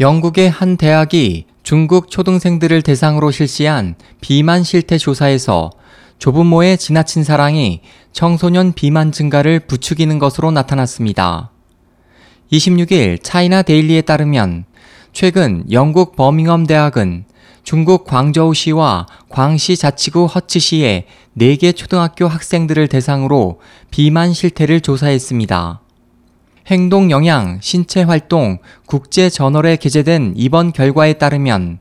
영국의 한 대학이 중국 초등생들을 대상으로 실시한 비만 실태 조사에서 조부모의 지나친 사랑이 청소년 비만 증가를 부추기는 것으로 나타났습니다. 26일 차이나 데일리에 따르면 최근 영국 버밍엄 대학은 중국 광저우시와 광시 자치구 허츠시의 4개 초등학교 학생들을 대상으로 비만 실태를 조사했습니다. 행동 영양, 신체 활동 국제 저널에 게재된 이번 결과에 따르면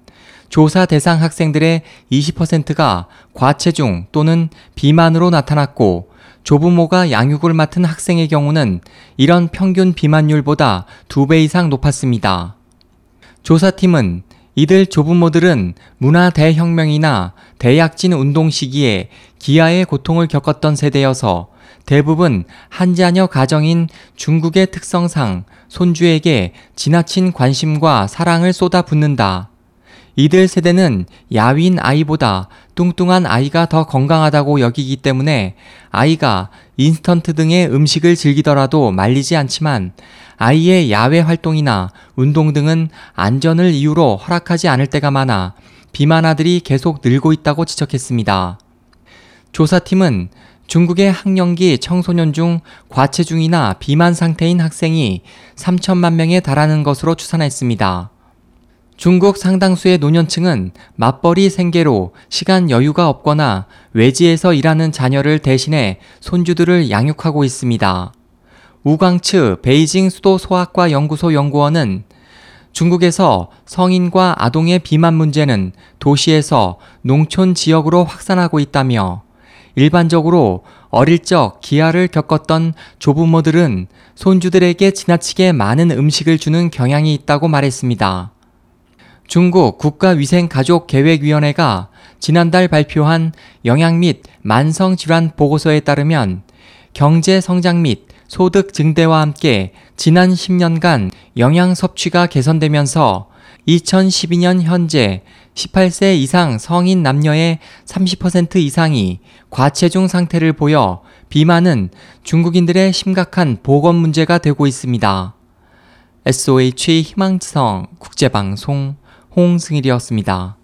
조사 대상 학생들의 20%가 과체중 또는 비만으로 나타났고 조부모가 양육을 맡은 학생의 경우는 이런 평균 비만율보다 2배 이상 높았습니다. 조사팀은 이들 조부모들은 문화 대혁명이나 대약진 운동 시기에 기아의 고통을 겪었던 세대여서 대부분 한자녀 가정인 중국의 특성상 손주에게 지나친 관심과 사랑을 쏟아붓는다. 이들 세대는 야윈 아이보다 뚱뚱한 아이가 더 건강하다고 여기기 때문에 아이가 인스턴트 등의 음식을 즐기더라도 말리지 않지만 아이의 야외 활동이나 운동 등은 안전을 이유로 허락하지 않을 때가 많아 비만아들이 계속 늘고 있다고 지적했습니다. 조사팀은 중국의 학령기 청소년 중 과체중이나 비만 상태인 학생이 3천만 명에 달하는 것으로 추산했습니다. 중국 상당수의 노년층은 맞벌이 생계로 시간 여유가 없거나 외지에서 일하는 자녀를 대신해 손주들을 양육하고 있습니다. 우광츠 베이징 수도 소아과 연구소 연구원은 중국에서 성인과 아동의 비만 문제는 도시에서 농촌 지역으로 확산하고 있다며 일반적으로 어릴 적 기아를 겪었던 조부모들은 손주들에게 지나치게 많은 음식을 주는 경향이 있다고 말했습니다. 중국 국가위생가족계획위원회가 지난달 발표한 영양 및 만성질환 보고서에 따르면 경제 성장 및 소득 증대와 함께 지난 10년간 영양 섭취가 개선되면서 2012년 현재 18세 이상 성인 남녀의 30% 이상이 과체중 상태를 보여 비만은 중국인들의 심각한 보건 문제가 되고 있습니다. SOH 희망지성 국제방송 홍승일이었습니다.